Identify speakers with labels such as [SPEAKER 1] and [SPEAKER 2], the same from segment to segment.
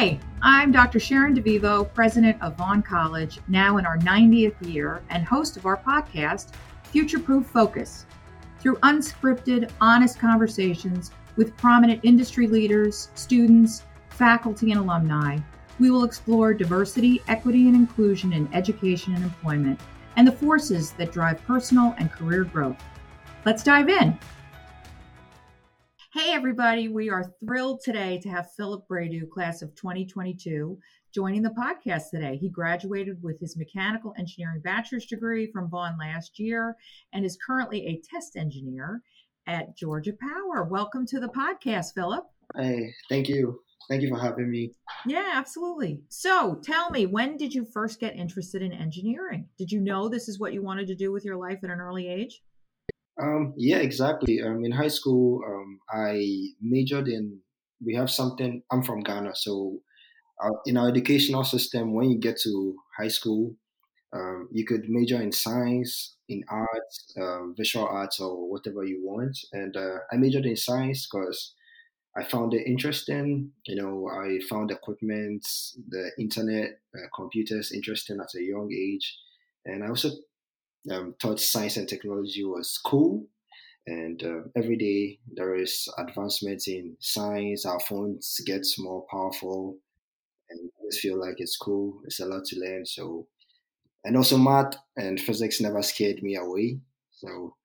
[SPEAKER 1] Hi, I'm Dr. Sharon DeVivo, president of Vaughn College, now in our 90th year, and host of our podcast, Future Proof Focus. Through unscripted, honest conversations with prominent industry leaders, students, faculty, and alumni, we will explore diversity, equity, and inclusion in education and employment, and the forces that drive personal and career growth. Let's dive in. Hey, everybody. We are thrilled today to have Philip Bredu, class of 2022, joining the podcast today. He graduated with his mechanical engineering bachelor's degree from Vaughn last year and is currently a test engineer at Georgia Power. Welcome to the podcast, Philip.
[SPEAKER 2] Hey, thank you. Thank you for having me.
[SPEAKER 1] Yeah, absolutely. So tell me, when did you first get interested in engineering? Did you know this is what you wanted to do with your life at an early age?
[SPEAKER 2] Um, yeah, exactly. Um, in high school, um, I majored in. We have something. I'm from Ghana, so uh, in our educational system, when you get to high school, um, you could major in science, in arts, uh, visual arts, or whatever you want. And uh, I majored in science because I found it interesting. You know, I found equipment, the internet, uh, computers interesting at a young age, and I also um, thought science and technology was cool. And uh, every day there is advancement in science. Our phones get more powerful, and I just feel like it's cool. It's a lot to learn. So, and also math and physics never scared me away. So,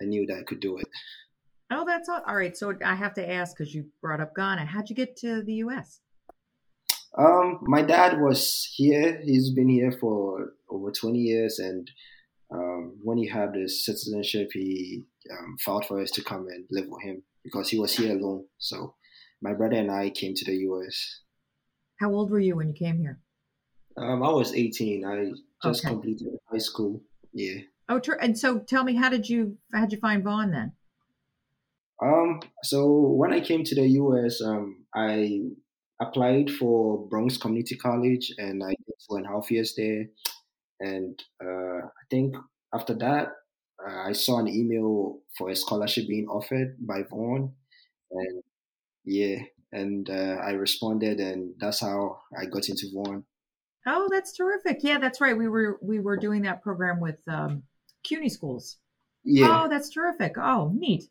[SPEAKER 2] I knew that I could do it.
[SPEAKER 1] Oh, that's all. All right. So I have to ask because you brought up Ghana. How'd you get to the U.S.?
[SPEAKER 2] Um, my dad was here. He's been here for over 20 years, and um, when he had his citizenship, he um, filed for us to come and live with him because he was here alone. So my brother and I came to the U.S.
[SPEAKER 1] How old were you when you came here?
[SPEAKER 2] Um, I was 18. I just okay. completed high school. Yeah.
[SPEAKER 1] Oh, true. And so, tell me, how did you how did you find Vaughn then?
[SPEAKER 2] Um. So when I came to the U.S., um, I applied for Bronx Community College, and I did two and a half years there. And uh, I think after that, uh, I saw an email for a scholarship being offered by Vaughn, and yeah, and uh, I responded, and that's how I got into Vaughn.
[SPEAKER 1] Oh, that's terrific! Yeah, that's right. We were we were doing that program with um, CUNY schools. Yeah. Oh, that's terrific. Oh, neat.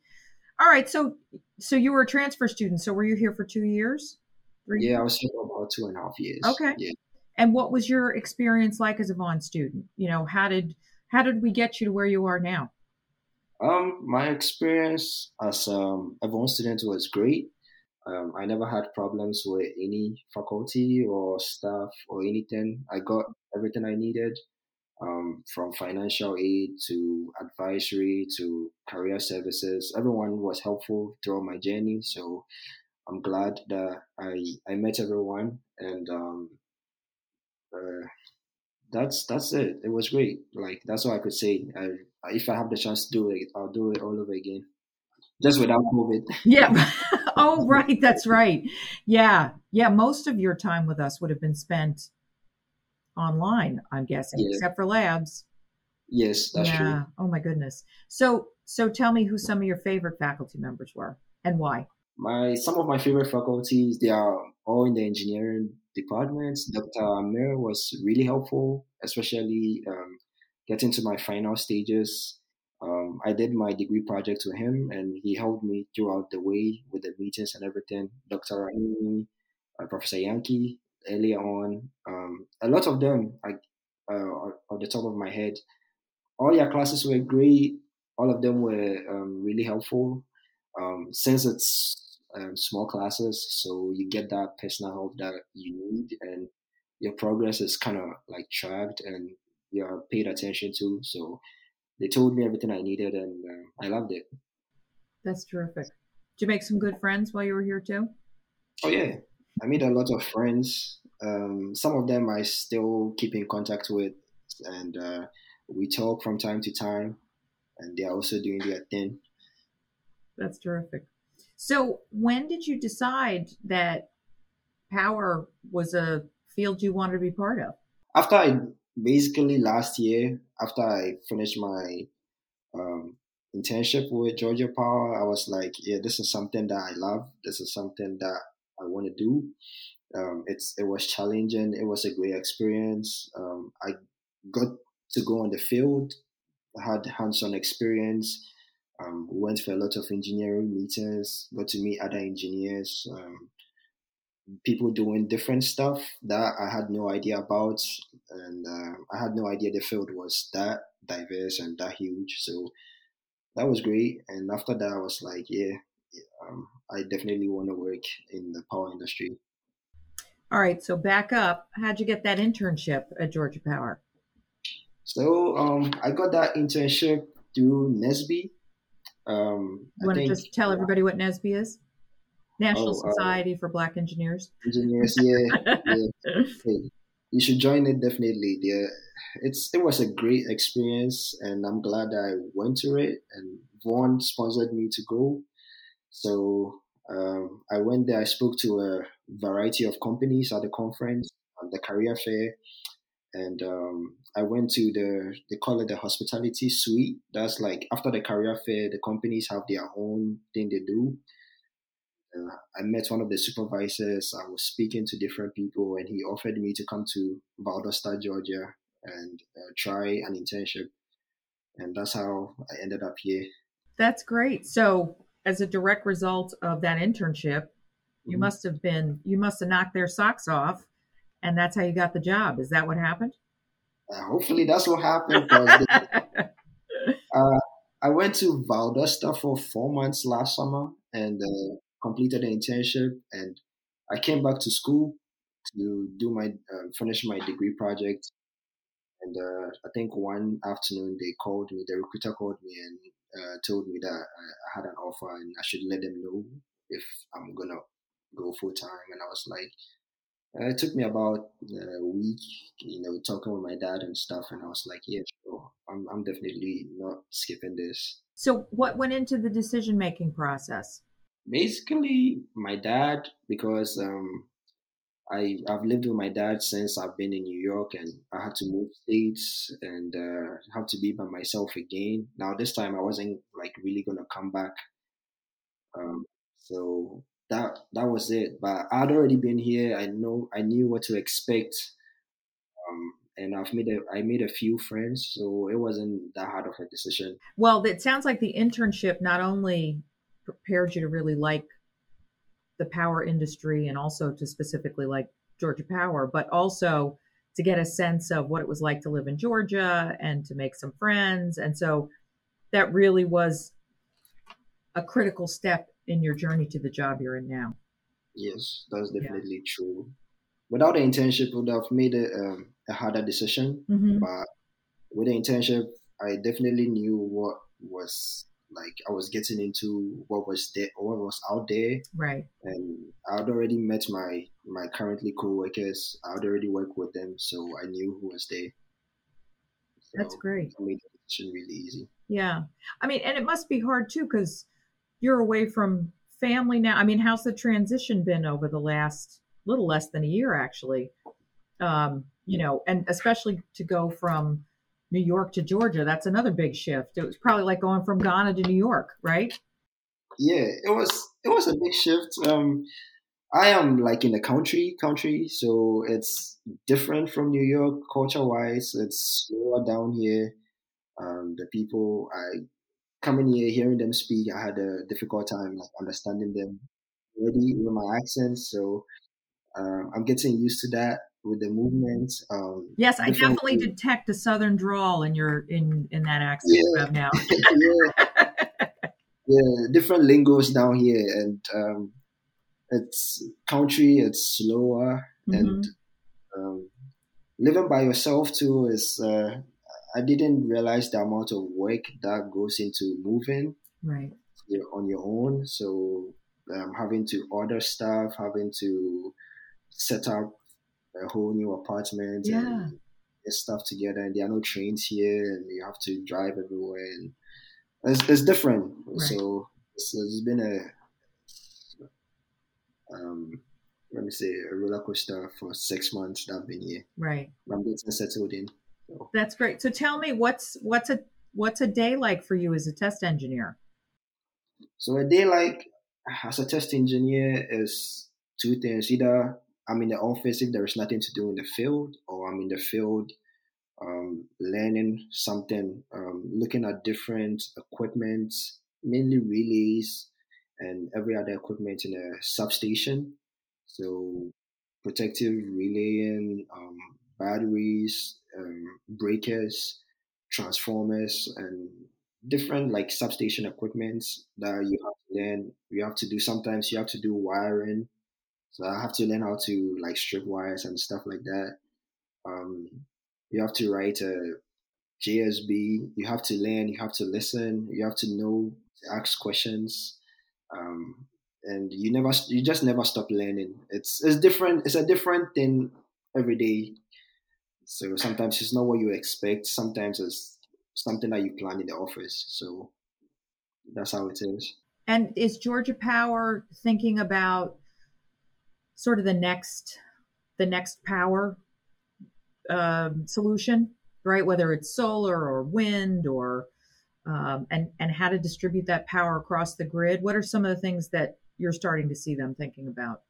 [SPEAKER 1] All right, so so you were a transfer student. So were you here for two years?
[SPEAKER 2] Three yeah, years? I was here for about two and a half years.
[SPEAKER 1] Okay.
[SPEAKER 2] Yeah.
[SPEAKER 1] And what was your experience like as a Vaughn student? You know, how did how did we get you to where you are now?
[SPEAKER 2] Um, my experience as um, a Vaughn student was great. Um, I never had problems with any faculty or staff or anything. I got everything I needed, um, from financial aid to advisory to career services. Everyone was helpful throughout my journey. So I'm glad that I, I met everyone and um, uh, that's that's it. It was great. Like that's all I could say. I, if I have the chance to do it, I'll do it all over again, just without COVID.
[SPEAKER 1] Yeah. oh, right. That's right. Yeah. Yeah. Most of your time with us would have been spent online. I'm guessing, yeah. except for labs.
[SPEAKER 2] Yes, that's
[SPEAKER 1] yeah.
[SPEAKER 2] true.
[SPEAKER 1] Oh my goodness. So, so tell me who some of your favorite faculty members were and why.
[SPEAKER 2] My some of my favorite faculties they are all in the engineering departments. Dr. Amir was really helpful, especially um, getting to my final stages. Um, I did my degree project with him, and he helped me throughout the way with the meetings and everything. Dr. Rahimi, uh, Professor Yankee, earlier on, um, a lot of them, I, uh, on the top of my head, all your classes were great. All of them were um, really helpful. Um, since it's um, small classes, so you get that personal help that you need, and your progress is kind of like tracked and you're paid attention to. So they told me everything I needed, and uh, I loved it.
[SPEAKER 1] That's terrific. Did you make some good friends while you were here too?
[SPEAKER 2] Oh yeah, I made a lot of friends. Um, some of them I still keep in contact with, and uh, we talk from time to time. And they are also doing their thing.
[SPEAKER 1] That's terrific. So, when did you decide that power was a field you wanted to be part of?
[SPEAKER 2] After I basically last year, after I finished my um, internship with Georgia Power, I was like, yeah, this is something that I love. This is something that I want to do. Um, it's it was challenging. It was a great experience. Um, I got to go on the field, had hands-on experience. Um, went for a lot of engineering meetings. Got to meet other engineers, um, people doing different stuff that I had no idea about, and uh, I had no idea the field was that diverse and that huge. So that was great. And after that, I was like, yeah, um, I definitely want to work in the power industry.
[SPEAKER 1] All right, so back up. How'd you get that internship at Georgia Power?
[SPEAKER 2] So um, I got that internship through NSBE. Um,
[SPEAKER 1] you want to just tell everybody what NSBE is? National oh, uh, Society uh, for Black Engineers.
[SPEAKER 2] Engineers, yeah, yeah. Hey, you should join it definitely. Yeah, it's it was a great experience, and I'm glad I went to it. And Vaughn sponsored me to go, so um, I went there. I spoke to a variety of companies at the conference, at the career fair, and um, I went to the they call it the hospitality suite. That's like after the career fair, the companies have their own thing they do. Uh, I met one of the supervisors. I was speaking to different people, and he offered me to come to Valdosta, Georgia, and uh, try an internship. And that's how I ended up here.
[SPEAKER 1] That's great. So, as a direct result of that internship, you mm-hmm. must have been you must have knocked their socks off, and that's how you got the job. Is that what happened?
[SPEAKER 2] Uh, hopefully, that's what happened. uh, I went to Valdosta for four months last summer, and uh, completed the internship, and I came back to school to do my uh, finish my degree project. And uh, I think one afternoon they called me, the recruiter called me and uh, told me that I had an offer and I should let them know if I'm gonna go full time. And I was like, uh, it took me about a week, you know, talking with my dad and stuff, and I was like, yeah, sure, I'm, I'm definitely not skipping this.
[SPEAKER 1] So, what went into the decision making process?
[SPEAKER 2] basically my dad because um, I I've lived with my dad since I've been in New York and I had to move states and uh, have to be by myself again. Now this time I wasn't like really gonna come back. Um, so that that was it. But I'd already been here. I know I knew what to expect. Um, and I've made a I made a few friends, so it wasn't that hard of a decision.
[SPEAKER 1] Well, it sounds like the internship not only prepared you to really like the power industry and also to specifically like Georgia Power, but also to get a sense of what it was like to live in Georgia and to make some friends. And so that really was a critical step in your journey to the job you're in now.
[SPEAKER 2] Yes, that's definitely yeah. true. Without the internship, would have made a, um, a harder decision. Mm-hmm. But with the internship, I definitely knew what was like I was getting into what was there, what was out there,
[SPEAKER 1] right?
[SPEAKER 2] And I'd already met my my currently co-workers. I'd already worked with them, so I knew who was there.
[SPEAKER 1] So That's great.
[SPEAKER 2] I made the decision really easy.
[SPEAKER 1] Yeah, I mean, and it must be hard too because you're away from family now. I mean, how's the transition been over the last little less than a year, actually? Um, you know, and especially to go from New York to Georgia. That's another big shift. It was probably like going from Ghana to New York, right?
[SPEAKER 2] Yeah, it was it was a big shift. Um, I am like in the country, country, so it's different from New York culture wise. It's slower down here. Um, the people I coming here, hearing them speak, I had a difficult time like understanding them already with my accent. So uh, I'm getting used to that with the movements. Um,
[SPEAKER 1] yes, I definitely detect a southern drawl in your in in that accent yeah. now.
[SPEAKER 2] yeah. yeah, different lingos down here, and um, it's country. It's slower, mm-hmm. and um, living by yourself too is. Uh, I didn't realize the amount of work that goes into moving
[SPEAKER 1] right
[SPEAKER 2] on your own. So um, having to order stuff, having to set up a whole new apartment
[SPEAKER 1] yeah.
[SPEAKER 2] and get stuff together. And there are no trains here, and you have to drive everywhere, and it's, it's different. Right. So it's, it's been a um, let me say a roller coaster for six months that I've been here.
[SPEAKER 1] Right.
[SPEAKER 2] I'm getting settled in.
[SPEAKER 1] That's great. So tell me what's what's a what's a day like for you as a test engineer?
[SPEAKER 2] So a day like as a test engineer is two things. Either I'm in the office if there is nothing to do in the field, or I'm in the field um, learning something, um, looking at different equipment, mainly relays and every other equipment in a substation. So protective relaying, um, batteries, um, breakers, transformers, and different like substation equipments that you have to learn. You have to do sometimes you have to do wiring. So I have to learn how to like strip wires and stuff like that. Um, you have to write a JSB. You have to learn. You have to listen. You have to know ask questions. Um, and you never, you just never stop learning. It's it's different. It's a different thing every day. So sometimes it's not what you expect. Sometimes it's something that you plan in the office. So that's how it is.
[SPEAKER 1] And is Georgia Power thinking about sort of the next the next power um, solution, right? Whether it's solar or wind or um, and and how to distribute that power across the grid. What are some of the things that you're starting to see them thinking about?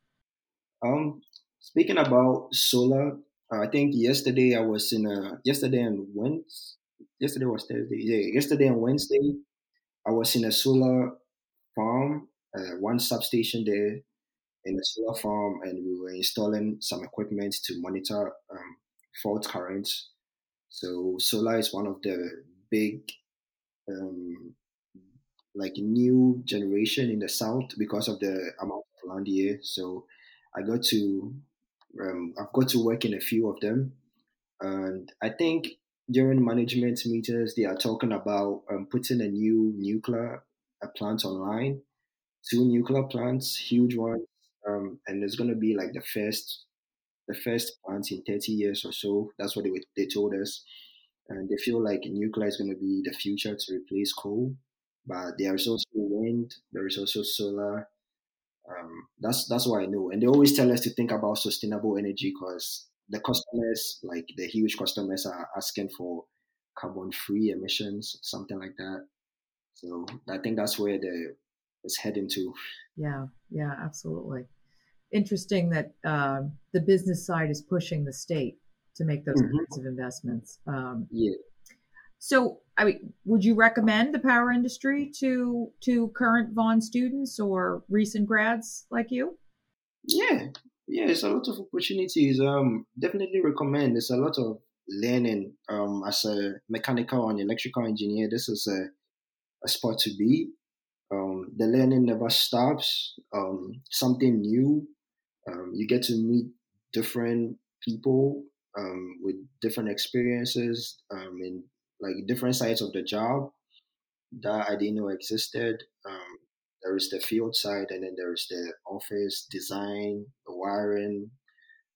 [SPEAKER 2] Um, speaking about solar, I think yesterday I was in a yesterday and Wednesday. Yesterday was Thursday. Yeah, yesterday and Wednesday, I was in a solar farm, uh, one substation there in a solar farm, and we were installing some equipment to monitor um, fault currents. So solar is one of the big, um, like new generation in the south because of the amount of land here. So I got to, um, I've got to work in a few of them, and I think during management meetings they are talking about um, putting a new nuclear a plant online, two nuclear plants, huge ones, um, and it's going to be like the first the first plant in 30 years or so. That's what they, they told us. And they feel like nuclear is going to be the future to replace coal. But there is also wind, there is also solar. Um, that's that's what I know. And they always tell us to think about sustainable energy because the customers, like the huge customers, are asking for carbon-free emissions, something like that. So I think that's where the it's heading to.
[SPEAKER 1] Yeah, yeah, absolutely interesting that uh, the business side is pushing the state to make those mm-hmm. kinds of investments. Um,
[SPEAKER 2] yeah.
[SPEAKER 1] So, I mean, would you recommend the power industry to to current Vaughn students or recent grads like you?
[SPEAKER 2] Yeah, yeah, it's a lot of opportunities. Um, definitely recommend. There's a lot of learning. Um, as a mechanical and electrical engineer, this is a a spot to be. Um, the learning never stops. Um, something new um, you get to meet different people um, with different experiences um, in like different sides of the job that I didn't know existed. Um, there is the field side, and then there is the office design, the wiring.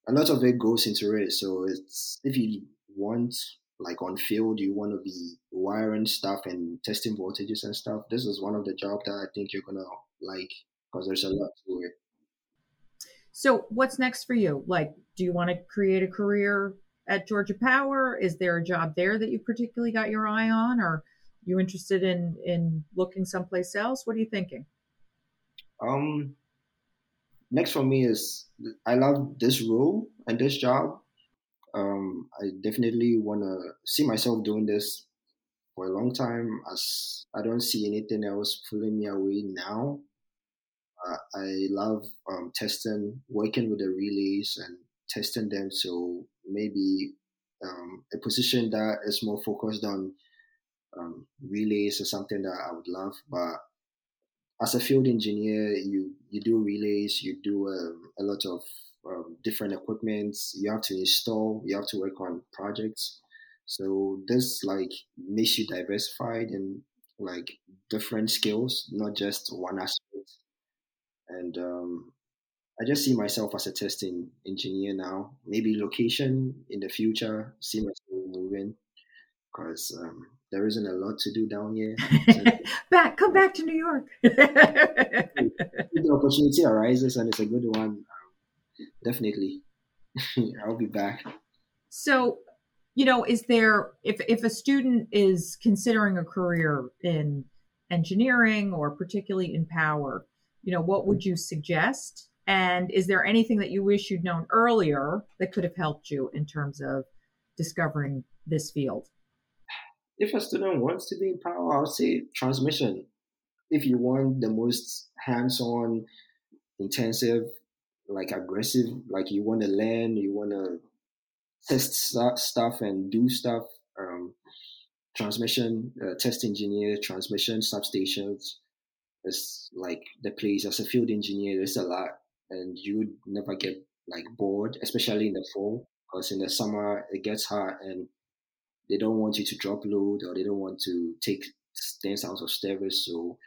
[SPEAKER 2] A lot of it goes into it. So it's if you want like on field, you want to be wiring stuff and testing voltages and stuff. This is one of the jobs that I think you're gonna like because there's a lot to it.
[SPEAKER 1] So, what's next for you? Like, do you want to create a career at Georgia Power? Is there a job there that you particularly got your eye on, or you interested in in looking someplace else? What are you thinking?
[SPEAKER 2] Um, next for me is I love this role and this job. Um, I definitely want to see myself doing this for a long time. As I don't see anything else pulling me away now. Uh, I love um, testing, working with the relays and testing them. So maybe um, a position that is more focused on um, relays is something that I would love. But as a field engineer, you you do relays, you do um, a lot of um, different equipment. You have to install, you have to work on projects. So this like makes you diversified in like different skills, not just one aspect and um, I just see myself as a testing engineer now. Maybe location in the future, see myself moving because um, there isn't a lot to do down here.
[SPEAKER 1] back, come back to New York.
[SPEAKER 2] the opportunity arises and it's a good one, um, definitely, I'll be back.
[SPEAKER 1] So, you know, is there if if a student is considering a career in engineering or particularly in power, you know, what would you suggest And is there anything that you wish you'd known earlier that could have helped you in terms of discovering this field?
[SPEAKER 2] If a student wants to be in power, I would say transmission. If you want the most hands on, intensive, like aggressive, like you want to learn, you want to test stuff and do stuff, um, transmission, uh, test engineer, transmission substations, is like the place as a field engineer. There's a lot, and you never get like bored, especially in the fall, because in the summer it gets hot and they don't want you to drop load or they don't want to take things out of service. So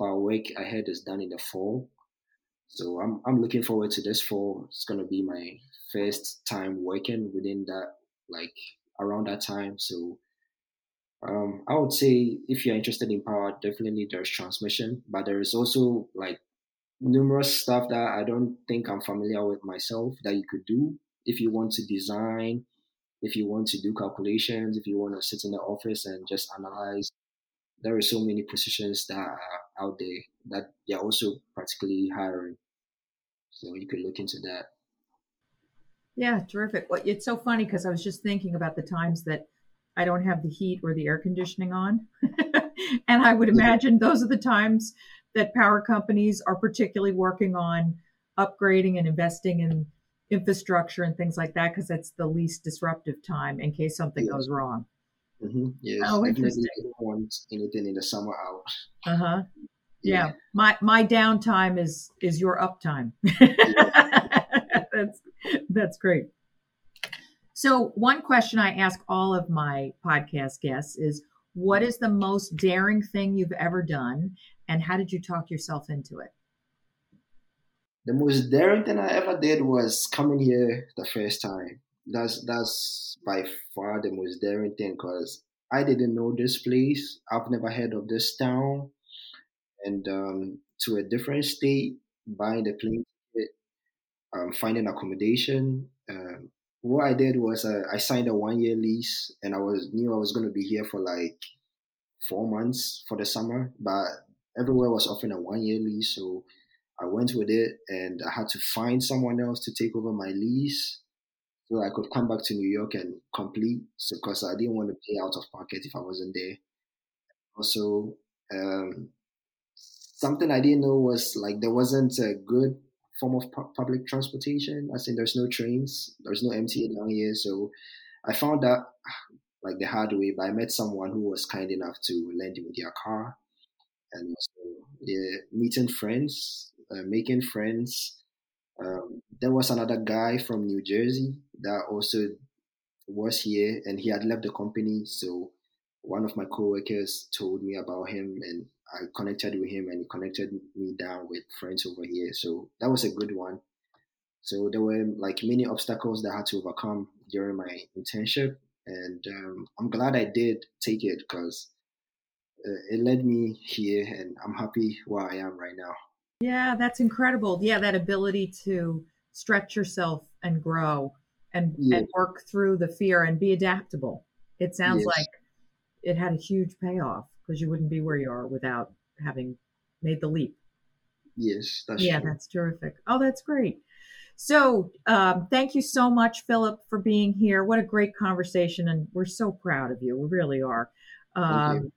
[SPEAKER 2] our work ahead is done in the fall. So I'm I'm looking forward to this fall. It's gonna be my first time working within that like around that time. So um, I would say if you're interested in power, definitely there's transmission, but there is also like numerous stuff that I don't think I'm familiar with myself that you could do if you want to design, if you want to do calculations, if you want to sit in the office and just analyze. There are so many positions that are out there that they're also practically hiring. So you could look into that.
[SPEAKER 1] Yeah, terrific. Well, it's so funny because I was just thinking about the times that I don't have the heat or the air conditioning on. and I would mm-hmm. imagine those are the times that power companies are particularly working on upgrading and investing in infrastructure and things like that because that's the least disruptive time in case something yes. goes wrong.
[SPEAKER 2] Mm-hmm. Yes, oh, interesting. anything in the summer out.
[SPEAKER 1] Uh huh. Yeah. yeah. my my downtime is is your uptime. that's that's great. So, one question I ask all of my podcast guests is what is the most daring thing you've ever done, and how did you talk yourself into it?
[SPEAKER 2] The most daring thing I ever did was coming here the first time. That's that's by far the most daring thing because I didn't know this place. I've never heard of this town, and um, to a different state, buying the plane ticket, um, finding accommodation, um, what I did was uh, I signed a one year lease, and I was knew I was going to be here for like four months for the summer, but everywhere was offering a one year lease, so I went with it, and I had to find someone else to take over my lease so I could come back to New York and complete. So because I didn't want to pay out of pocket if I wasn't there. Also, um, something I didn't know was like there wasn't a good form of pu- public transportation. I think there's no trains, there's no MTA down here. So I found that like the hard way, but I met someone who was kind enough to lend me their car. And also, yeah, meeting friends, uh, making friends. Um, there was another guy from New Jersey that also was here and he had left the company. So one of my coworkers told me about him and I connected with him and he connected me down with friends over here. So that was a good one. So there were like many obstacles that I had to overcome during my internship, and um, I'm glad I did take it because it led me here, and I'm happy where I am right now.
[SPEAKER 1] Yeah, that's incredible. Yeah, that ability to stretch yourself and grow and, yeah. and work through the fear and be adaptable. It sounds yes. like it had a huge payoff because you wouldn't be where you are without having made the leap.
[SPEAKER 2] Yes, that's
[SPEAKER 1] yeah,
[SPEAKER 2] true.
[SPEAKER 1] that's terrific. Oh, that's great. So, um, thank you so much, Philip, for being here. What a great conversation, and we're so proud of you. We really are. Um,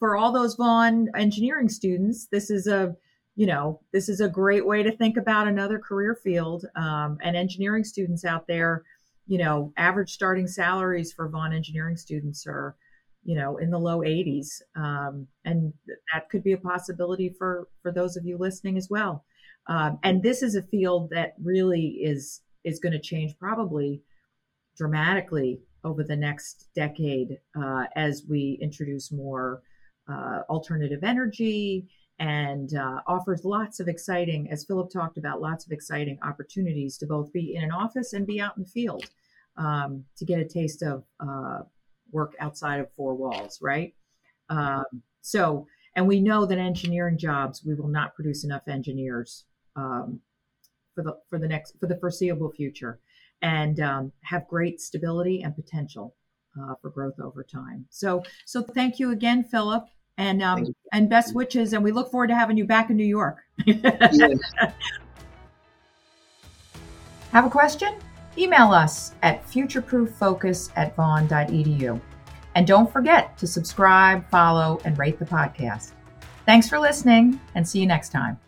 [SPEAKER 1] for all those Vaughn engineering students, this is a you know this is a great way to think about another career field. Um, and engineering students out there, you know, average starting salaries for Vaughn engineering students are you know in the low 80s um, and that could be a possibility for for those of you listening as well um, and this is a field that really is is going to change probably dramatically over the next decade uh, as we introduce more uh, alternative energy and uh, offers lots of exciting as philip talked about lots of exciting opportunities to both be in an office and be out in the field um, to get a taste of uh, work outside of four walls, right? Um, so, and we know that engineering jobs, we will not produce enough engineers um, for the for the next for the foreseeable future, and um, have great stability and potential uh, for growth over time. So, so thank you again, Philip, and um, and best wishes, and we look forward to having you back in New York. Have a question? Email us at futureprooffocus at vaughn.edu. And don't forget to subscribe, follow, and rate the podcast. Thanks for listening, and see you next time.